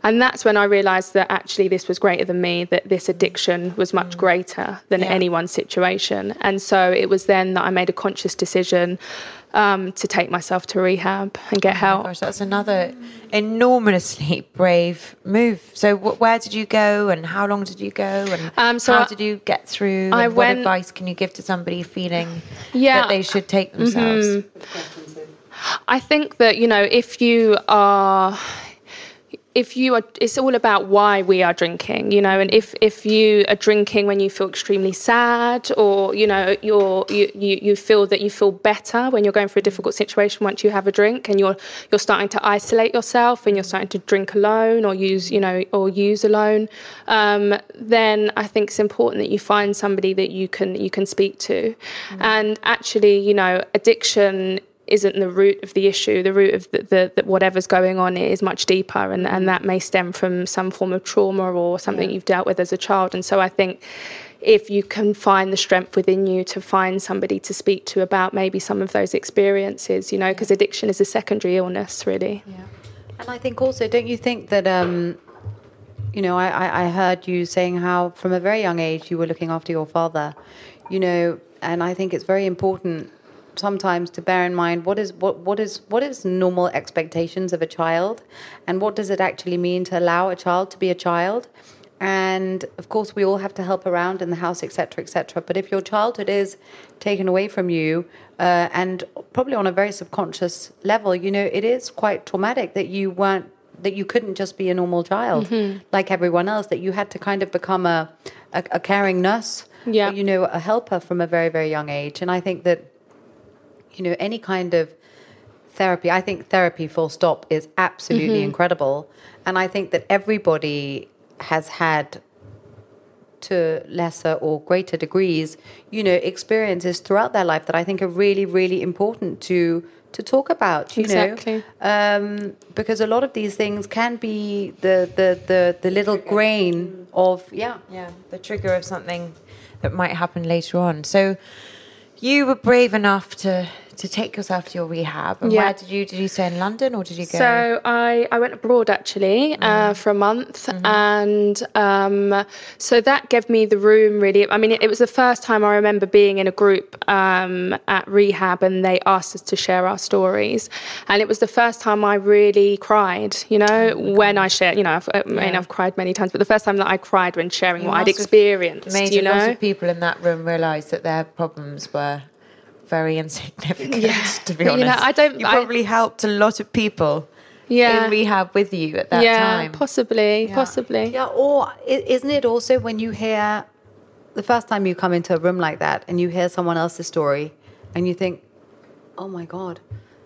and that's when i realized that actually this was greater than me that this addiction was much mm. greater than Yeah. anyone's situation and so it was then that i made a conscious decision um, to take myself to rehab and get Oh help. gosh, that's another enormously brave move. So, wh- where did you go, and how long did you go, and Um, so how I- did you get through? I and what advice can you give to somebody feeling Yeah. that they should take themselves? I think that you know if you are if you are it's all about why we are drinking you know and if if you are drinking when you feel extremely sad or you know you're you, you you feel that you feel better when you're going through a difficult situation once you have a drink and you're you're starting to isolate yourself and you're starting to drink alone or use you know or use alone um, then I think it's important that you find somebody that you can you can speak to. And actually you know addiction isn't the root of the issue. The root of the, the, the whatever's going on is much deeper, and, and that may stem from some form of trauma or something you've dealt with as a child. And so I think if you can find the strength within you to find somebody to speak to about maybe some of those experiences, you know, because addiction is a secondary illness, really. Yeah. And I think also, don't you think that, um, you know, I, I heard you saying how from a very young age you were looking after your father, you know, and I think it's very important sometimes to bear in mind what is what what is what is normal expectations of a child and what does it actually mean to allow a child to be a child. And of course we all have to help around in the house etc etc but if your childhood is taken away from you uh, and probably on a very subconscious level you know it is quite traumatic that you weren't that you couldn't just be a normal child like everyone else that you had to kind of become a a, a caring nurse Yeah. you know a helper from a very very young age. And i think that you know any kind of therapy i think therapy full stop is absolutely incredible and i think that everybody has had to lesser or greater degrees you know experiences throughout their life that i think are really really important to to talk about you Exactly. know um, because a lot of these things can be the the the, the little grain of yeah Yeah, the trigger of something that might happen later on. So you were brave enough to to take yourself to your rehab. And Yeah. where did you did you stay in London or did you go? So I, I went abroad actually uh, for a month, and um, so that gave me the room. Really, I mean, it, it was the first time I remember being in a group um, at rehab, and they asked us to share our stories, and it was the first time I really cried. You know, when I shared, you know, I've, I mean, I've cried many times, but the first time that I cried when sharing You what I'd experienced. made You know, of people in that room realise that their problems were very insignificant. Yeah. To be But, honest, you know, I don't- You I- probably helped a lot of people yeah, in rehab with you at that yeah, time. possibly, possibly. Yeah, or isn't it also when you hear the first time you come into a room like that and you hear someone else's story and you think, oh my God,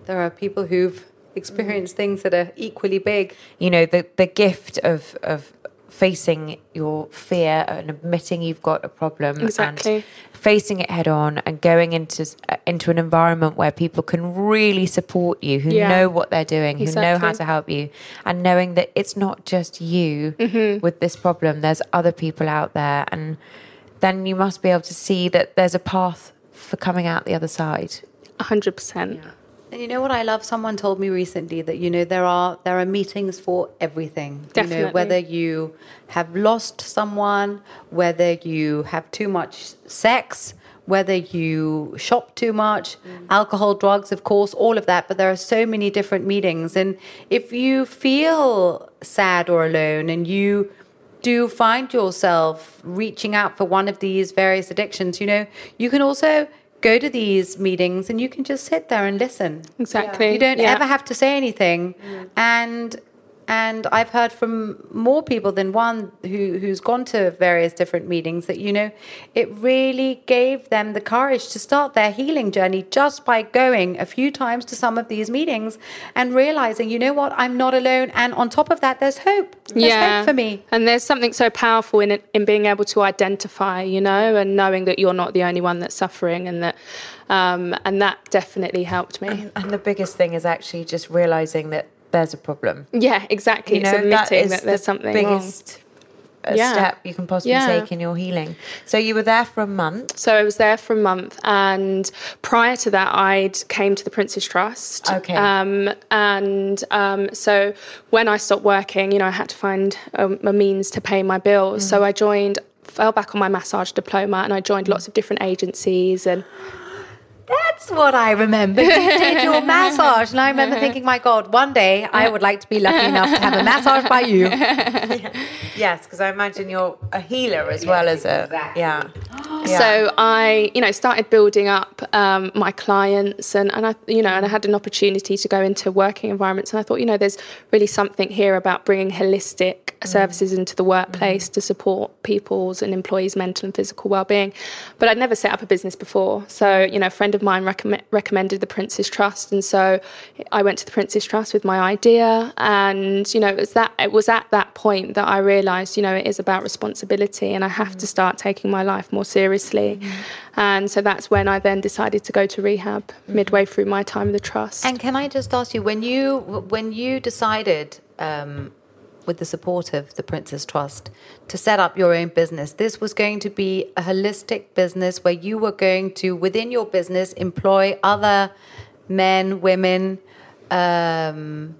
there are people who've experienced mm. things that are equally big. you know the the gift of of facing your fear and admitting you've got a problem Exactly. and facing it head on and going into into an environment where people can really support you who Yeah. know what they're doing who know how to help you and knowing that it's not just you Mm-hmm. with this problem there's other people out there and then you must be able to see that there's a path for coming out the other side A hundred percent. And you know what I love? Someone told me recently that you know there are there are meetings for everything. You know, Definitely. whether you have lost someone, whether you have too much sex, whether you shop too much, mm. alcohol, drugs, of course, all of that. But there are so many different meetings, and if you feel sad or alone, and you do find yourself reaching out for one of these various addictions, you know, you can also go to these meetings and you can just sit there and listen. Exactly. You don't Yeah. ever have to say anything. Mm. And and I've heard from more people than one who, who's gone to various different meetings that, you know, it really gave them the courage to start their healing journey just by going a few times to some of these meetings and realizing, you know what, I'm not alone. And on top of that, there's hope. There's hope for me. And there's something so powerful in it, in being able to identify, you know, and knowing that you're not the only one that's suffering, and that, um, and that definitely helped me. and the biggest thing is actually just realizing that there's a problem Yeah, exactly. you know it's admitting that, is there's the something wrong. biggest uh, Yeah. step you can possibly Yeah. take in your healing so you were there for a month So I was there for a month, and prior to that, I'd came to the Prince's Trust. Okay. Um, and um, so when I stopped working, you know, I had to find um, a means to pay my bills. So I joined, fell back on my massage diploma, and I joined lots of different agencies and. That's what I remember. You did your massage. And I remember thinking, my God, one day I would like to be lucky enough to have a massage by you. yes because i imagine you're a healer as well as a yeah So I, you know, started building up um, my clients, and, and I, you know, and I had an opportunity to go into working environments, and I thought, you know, there's really something here about bringing holistic services mm. into the workplace mm. to support people's and employees' mental and physical well-being. But I'd never set up a business before, so you know, a friend of mine recommend, recommended the Prince's Trust, and so I went to the Prince's Trust with my idea, and you know, it was that it was at that point that I realised, you know, it is about responsibility, and I have to mm. start taking my life more seriously. And so that's when I then decided to go to rehab mm-hmm. midway through my time in the trust. And can I just ask you, when you when you decided, um, with the support of the Prince's Trust, to set up your own business, this was going to be a holistic business where you were going to, within your business, employ other men, women, um,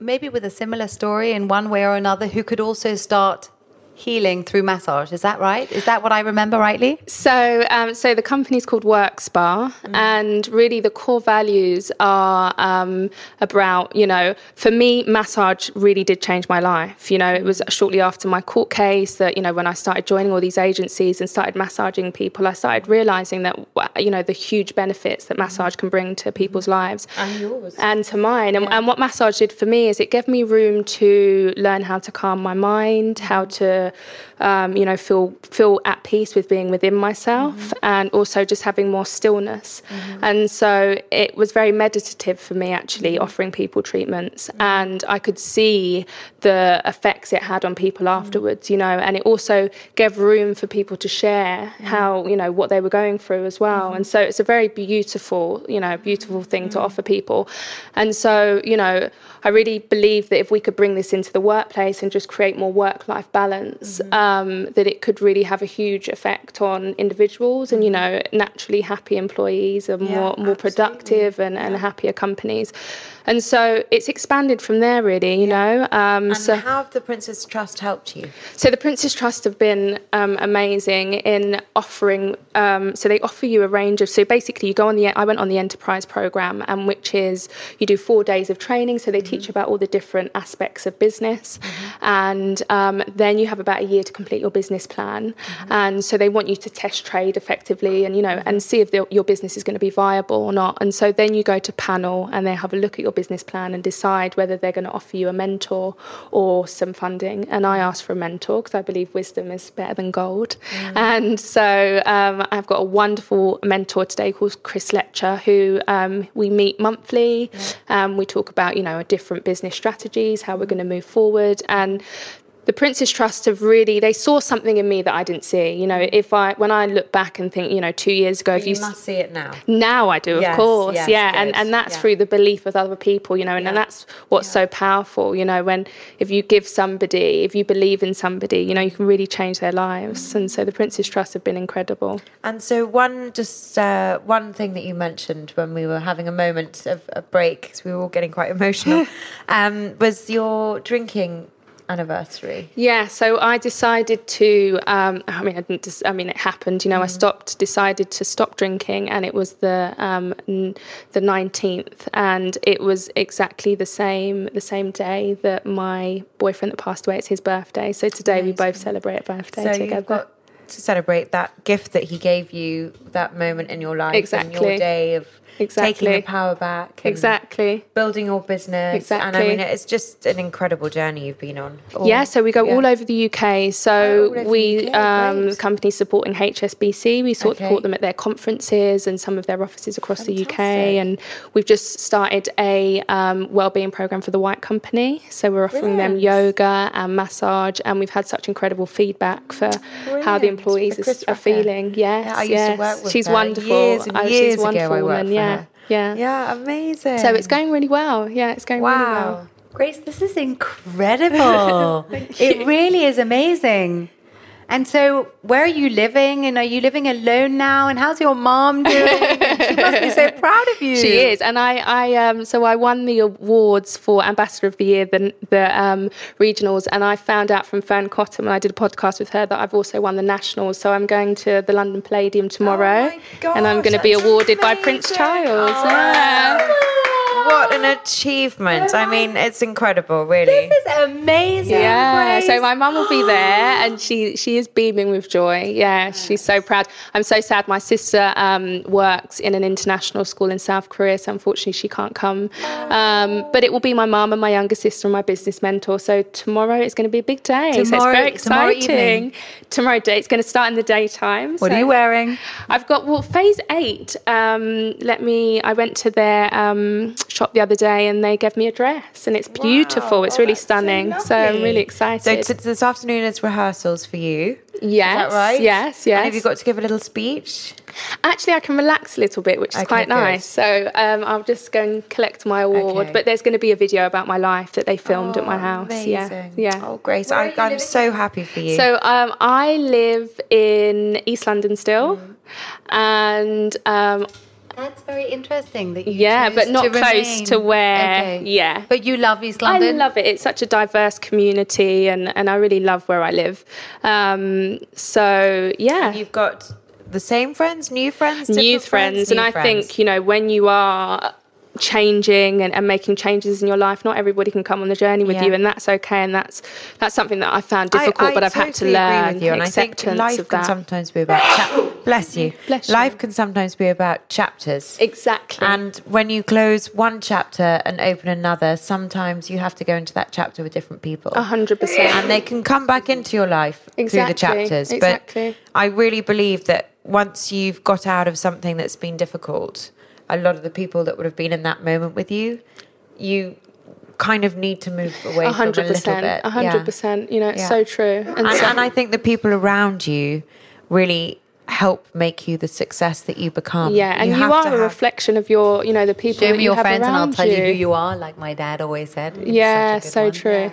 maybe with a similar story in one way or another who could also start healing through massage. Is that right? Is that what I remember rightly? So, um, so the company's called Work Spa, and really the core values are um, about, you know, for me, massage really did change my life. You know, it was shortly after my court case that, you know, when I started joining all these agencies and started massaging people, I started realizing that, you know, the huge benefits that massage can bring to people's lives And yours. and to mine. And, and what massage did for me is it gave me room to learn how to calm my mind, how to, äh, um, you know, feel feel at peace with being within myself, mm-hmm. and also just having more stillness. Mm-hmm. And so it was very meditative for me, actually, mm-hmm. offering people treatments, and I could see the effects it had on people afterwards. You know, and it also gave room for people to share how you know what they were going through as well. And so it's a very beautiful, you know, beautiful thing to offer people. And so you know, I really believe that if we could bring this into the workplace and just create more work-life balance, um, that it could really have a huge effect on individuals and you know naturally happy employees are more more productive and, and happier companies. And so it's expanded from there, really. You know, um, And so how have the Prince's Trust helped you? so the Prince's Trust have been um, amazing in offering. Um, so they offer you a range of. So basically, you go on the. I went on the enterprise program, and which is you do four days of training. So they teach you about all the different aspects of business, and um, then you have about a year to complete your business plan. And so they want you to test trade effectively, and you know, and see if the, your business is going to be viable or not. And so then you go to panel, and they have a look at your business plan and decide whether they're going to offer you a mentor or some funding. And I asked for a mentor because I believe wisdom is better than gold. And so um, I've got a wonderful mentor today called Chris Letcher, who um, we meet monthly. Um, we talk about, you know, different business strategies, how we're going to move forward. And the Prince's Trust have really they saw something in me that I didn't see. You know, if I when I look back and think, you know, two years ago, if You you must see it now. now I do, of course, yes, yeah, and good, and that's yeah. through the belief of other people, you know, and, and that's what's so powerful, you know, when if you give somebody, if you believe in somebody, you know, you can really change their lives, and so the Prince's Trust have been incredible. And so, one just uh, one thing that you mentioned when we were having a moment of a break, because we were all getting quite emotional, um, was your drinking anniversary. Yeah, so I decided to. Um, I mean, I didn't. Dis- I mean, it happened. You know, I stopped. Decided to stop drinking, and it was the um, n- the nineteenth, and it was exactly the same the same day that my boyfriend that passed away. It's his birthday. So today we both celebrate a birthday So together. you've got to celebrate that gift that he gave you, that moment in your life, and Exactly. your day of Exactly. taking the power back, exactly. building your business. Exactly, And I mean, it's just an incredible journey you've been on. All- Yeah, so we go yeah. all over the UK. Oh, So the we, UK, um, companies supporting HSBC, we sort Okay. support them at their conferences and some of their offices across the UK. And we've just started a um, wellbeing program for the White Company. So we're offering them yoga and massage, and we've had such incredible feedback for how the employees Chris are feeling. Yes, Yeah, I used yes. to work with she's her wonderful. years and Oh, years she's a wonderful woman. yeah. Yeah, Yeah, amazing. So it's going really well. Yeah, it's going really well. Wow. Grace, this is incredible. it really is amazing. And so, where are you living? And are you living alone now? And how's your mom doing? she must be so proud of you. She is, and I, I, um, so I won the awards for Ambassador of the Year, the, the um, regionals, and I found out from Fearne Cotton when I did a podcast with her that I've also won the nationals. So I'm going to the London Palladium tomorrow, Oh my and I'm going to be awarded by Prince. Charles. Oh. Yeah. What an achievement. I mean, it's incredible, really. This is amazing. Yeah, Grace. so my mum will be there, and she she is beaming with joy. Yeah, she's so proud. I'm so sad. My sister um, works in an international school in South Korea, so unfortunately she can't come. Um, but it will be my mum and my younger sister and my business mentor. So tomorrow is going to be a big day. so it's Tomorrow- very tomorrow exciting. evening. Tomorrow day. It's going to start in the daytime. What so- are you wearing? I've got well phase eight. Um, let me. I went to their um, shop the other day and they gave me a dress and it's beautiful. Wow. it's Oh, really that's so stunning. So, I'm lovely. really So excited. t- this afternoon is rehearsals for you. yes, Is that right? yes, yes. And have you got to give a little speech? Actually, I can relax a little bit, which is Okay, quite good. nice. So um, I'll just go and collect my award. Okay. But there's going to be a video about my life that they filmed at my Oh, house. Yeah, amazing. yeah. Oh, Grace, I, I'm so happy for you. So um, I live in East London still, Mm. and um, That's very interesting. That you Yeah, but not to close remain. to where- Okay. yeah. But you love East London. I love it. It's such a diverse community, and, and I really love where I live. Um, so yeah, And you've got the same friends, new friends, new friends, and new I friends. think you know when you are changing and, and making changes in your life not everybody can come on the journey with Yeah. you and that's okay and that's that's something that i found difficult I, I but i've had to totally learn with you, and I think life can sometimes be about. Chap- bless you. Bless you. life can sometimes be about chapters. exactly And when you close one chapter and open another, sometimes you have to go into that chapter with different people. a hundred percent And they can come back into your life through the chapters. exactly. But I really believe that once you've got out of something that's been difficult, a lot of the people that would have been in that moment with you, you kind of need to move away a from a hundred little percent bit. a hundred percent you know it's Yeah. so true and, And, so, and I think the people around you really help make you the success that you become. yeah and you, have are a have- reflection of your you know the people Show that me you your have friends and I'll tell you. who you are, like my dad always said. It's yeah such a good so one. true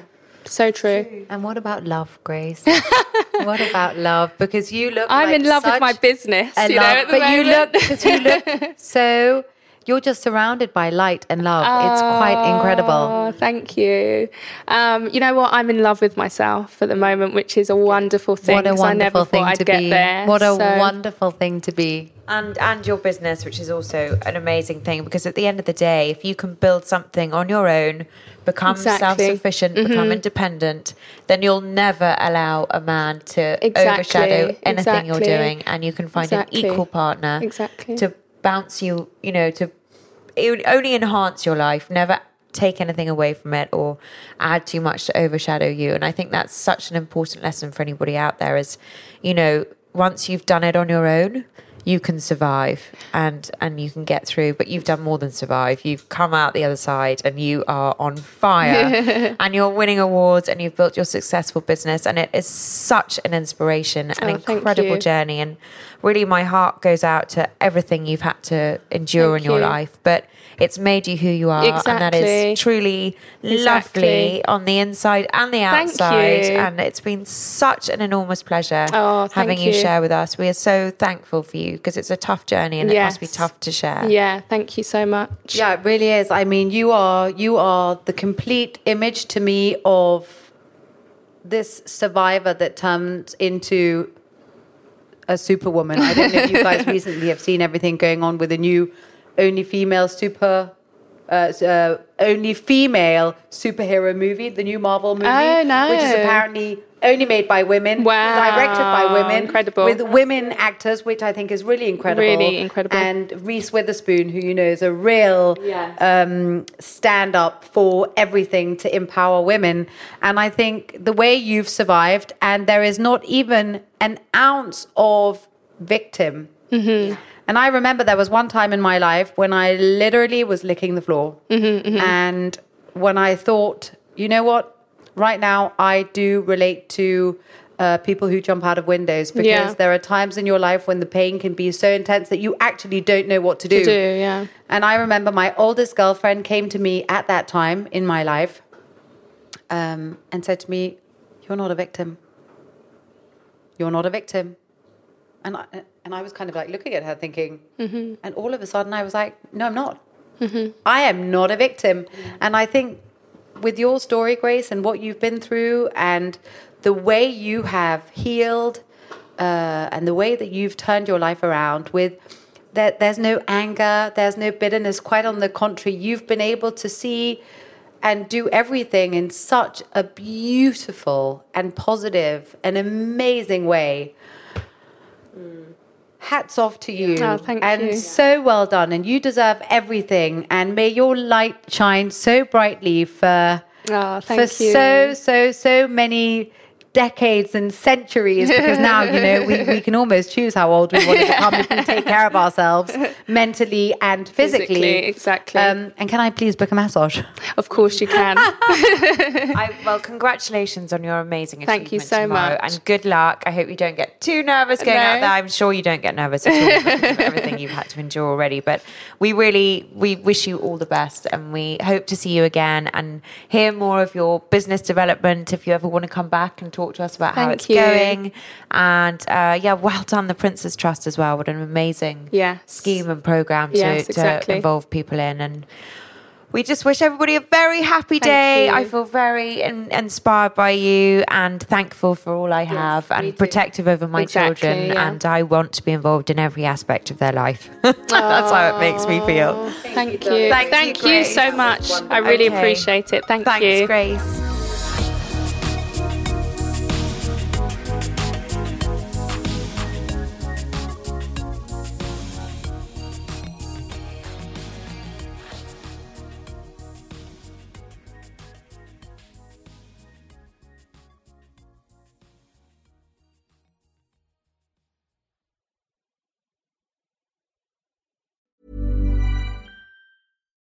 so true And what about love, Grace? what about love? Because you look. i'm like in love with my business you know love- at the but you look, because you look so. You're just surrounded by light and love. it's quite incredible. Oh, thank you. Um, you know what? I'm in love with myself at the moment, which is a wonderful thing. What a 'cause I never wonderful thing I'd to get be. there. What a So- wonderful thing to be. And and your business, which is also an amazing thing because at the end of the day, if you can build something on your own, become Exactly. Mm-hmm. self-sufficient, become independent, then you'll never allow a man to Exactly. overshadow anything you're doing, and you can find Exactly. an equal partner Exactly. to bounce you, you know, to it would only enhance your life, never take anything away from it or add too much to overshadow you. And I think that's such an important lesson for anybody out there is, you know, once you've done it on your own, you can survive and and you can get through but you've done more than survive. You've come out the other side and you are on fire. And you're winning awards and you've built your successful business and it is such an inspiration an Oh, incredible journey. And really my heart goes out to everything you've had to endure Thank in your you. life. But it's made you who you are and that is Exactly. is truly Exactly. lovely on the inside and the Thank outside you. and it's been such an enormous pleasure Oh, having you. you. share with us we are so thankful for you because it's a tough journey and it must be tough to share Yeah, thank you so much. Yeah, it really is. I mean, you are you are the complete image to me of this survivor that turns into a superwoman. I don't know if you guys recently have seen everything going on with a new only female super uh, uh, only female superhero movie, the new Marvel movie, Oh, no. which is apparently only made by women, Wow. directed by women, Incredible. with women actors, which I think is really incredible. Really incredible. And Reese Witherspoon, who you know is a real um, stand up for everything to empower women. And I think the way you've survived, and there is not even an ounce of victim. And I remember there was one time in my life when I literally was licking the floor. And when I thought, you know what? Right now, I do relate to uh, people who jump out of windows because Yeah. there are times in your life when the pain can be so intense that you actually don't know what to do. To do, yeah. And I remember my oldest girlfriend came to me at that time in my life um, and said to me, You're not a victim. You're not a victim. And I, and I was kind of like looking at her thinking, mm-hmm. and all of a sudden I was like, No, I'm not. Mm-hmm. I am not a victim. And I think with your story, Grace, and what you've been through, and the way you have healed, uh, and the way that you've turned your life around with that there's no anger, there's no bitterness. Quite on the contrary, you've been able to see and do everything in such a beautiful and positive and amazing way. Mm. Hats off to you. Oh, and you. so well done. And you deserve everything. And may your light shine so brightly for, Oh, for you. so, so, so many decades and centuries because now you know we, we can almost choose how old we want to become if we take care of ourselves mentally and physically, Physically, exactly. um, and can i please book a massage Of course you can. I, well, congratulations on your amazing achievement Thank you so tomorrow, much. and good luck. I hope you don't get too nervous going out there. I'm sure you don't get nervous at all everything you've had to endure already. But we really, we wish you all the best, and we hope to see you again and hear more of your business development. If you ever want to come back and talk to us about how it's you. going. And uh, yeah, well done, the Prince's Trust as well. What an amazing Yes. scheme and program to, Yes, to involve people in. And we just wish everybody a very happy Thank day. you. I feel very in, inspired by you and thankful for all I have me and protective over my Exactly, children. yeah. And I want to be involved in every aspect of their life. That's how it makes me feel. Thank you. Thank Thank, you, you, so much. I really Okay. appreciate it. Thank Thanks, you. Grace.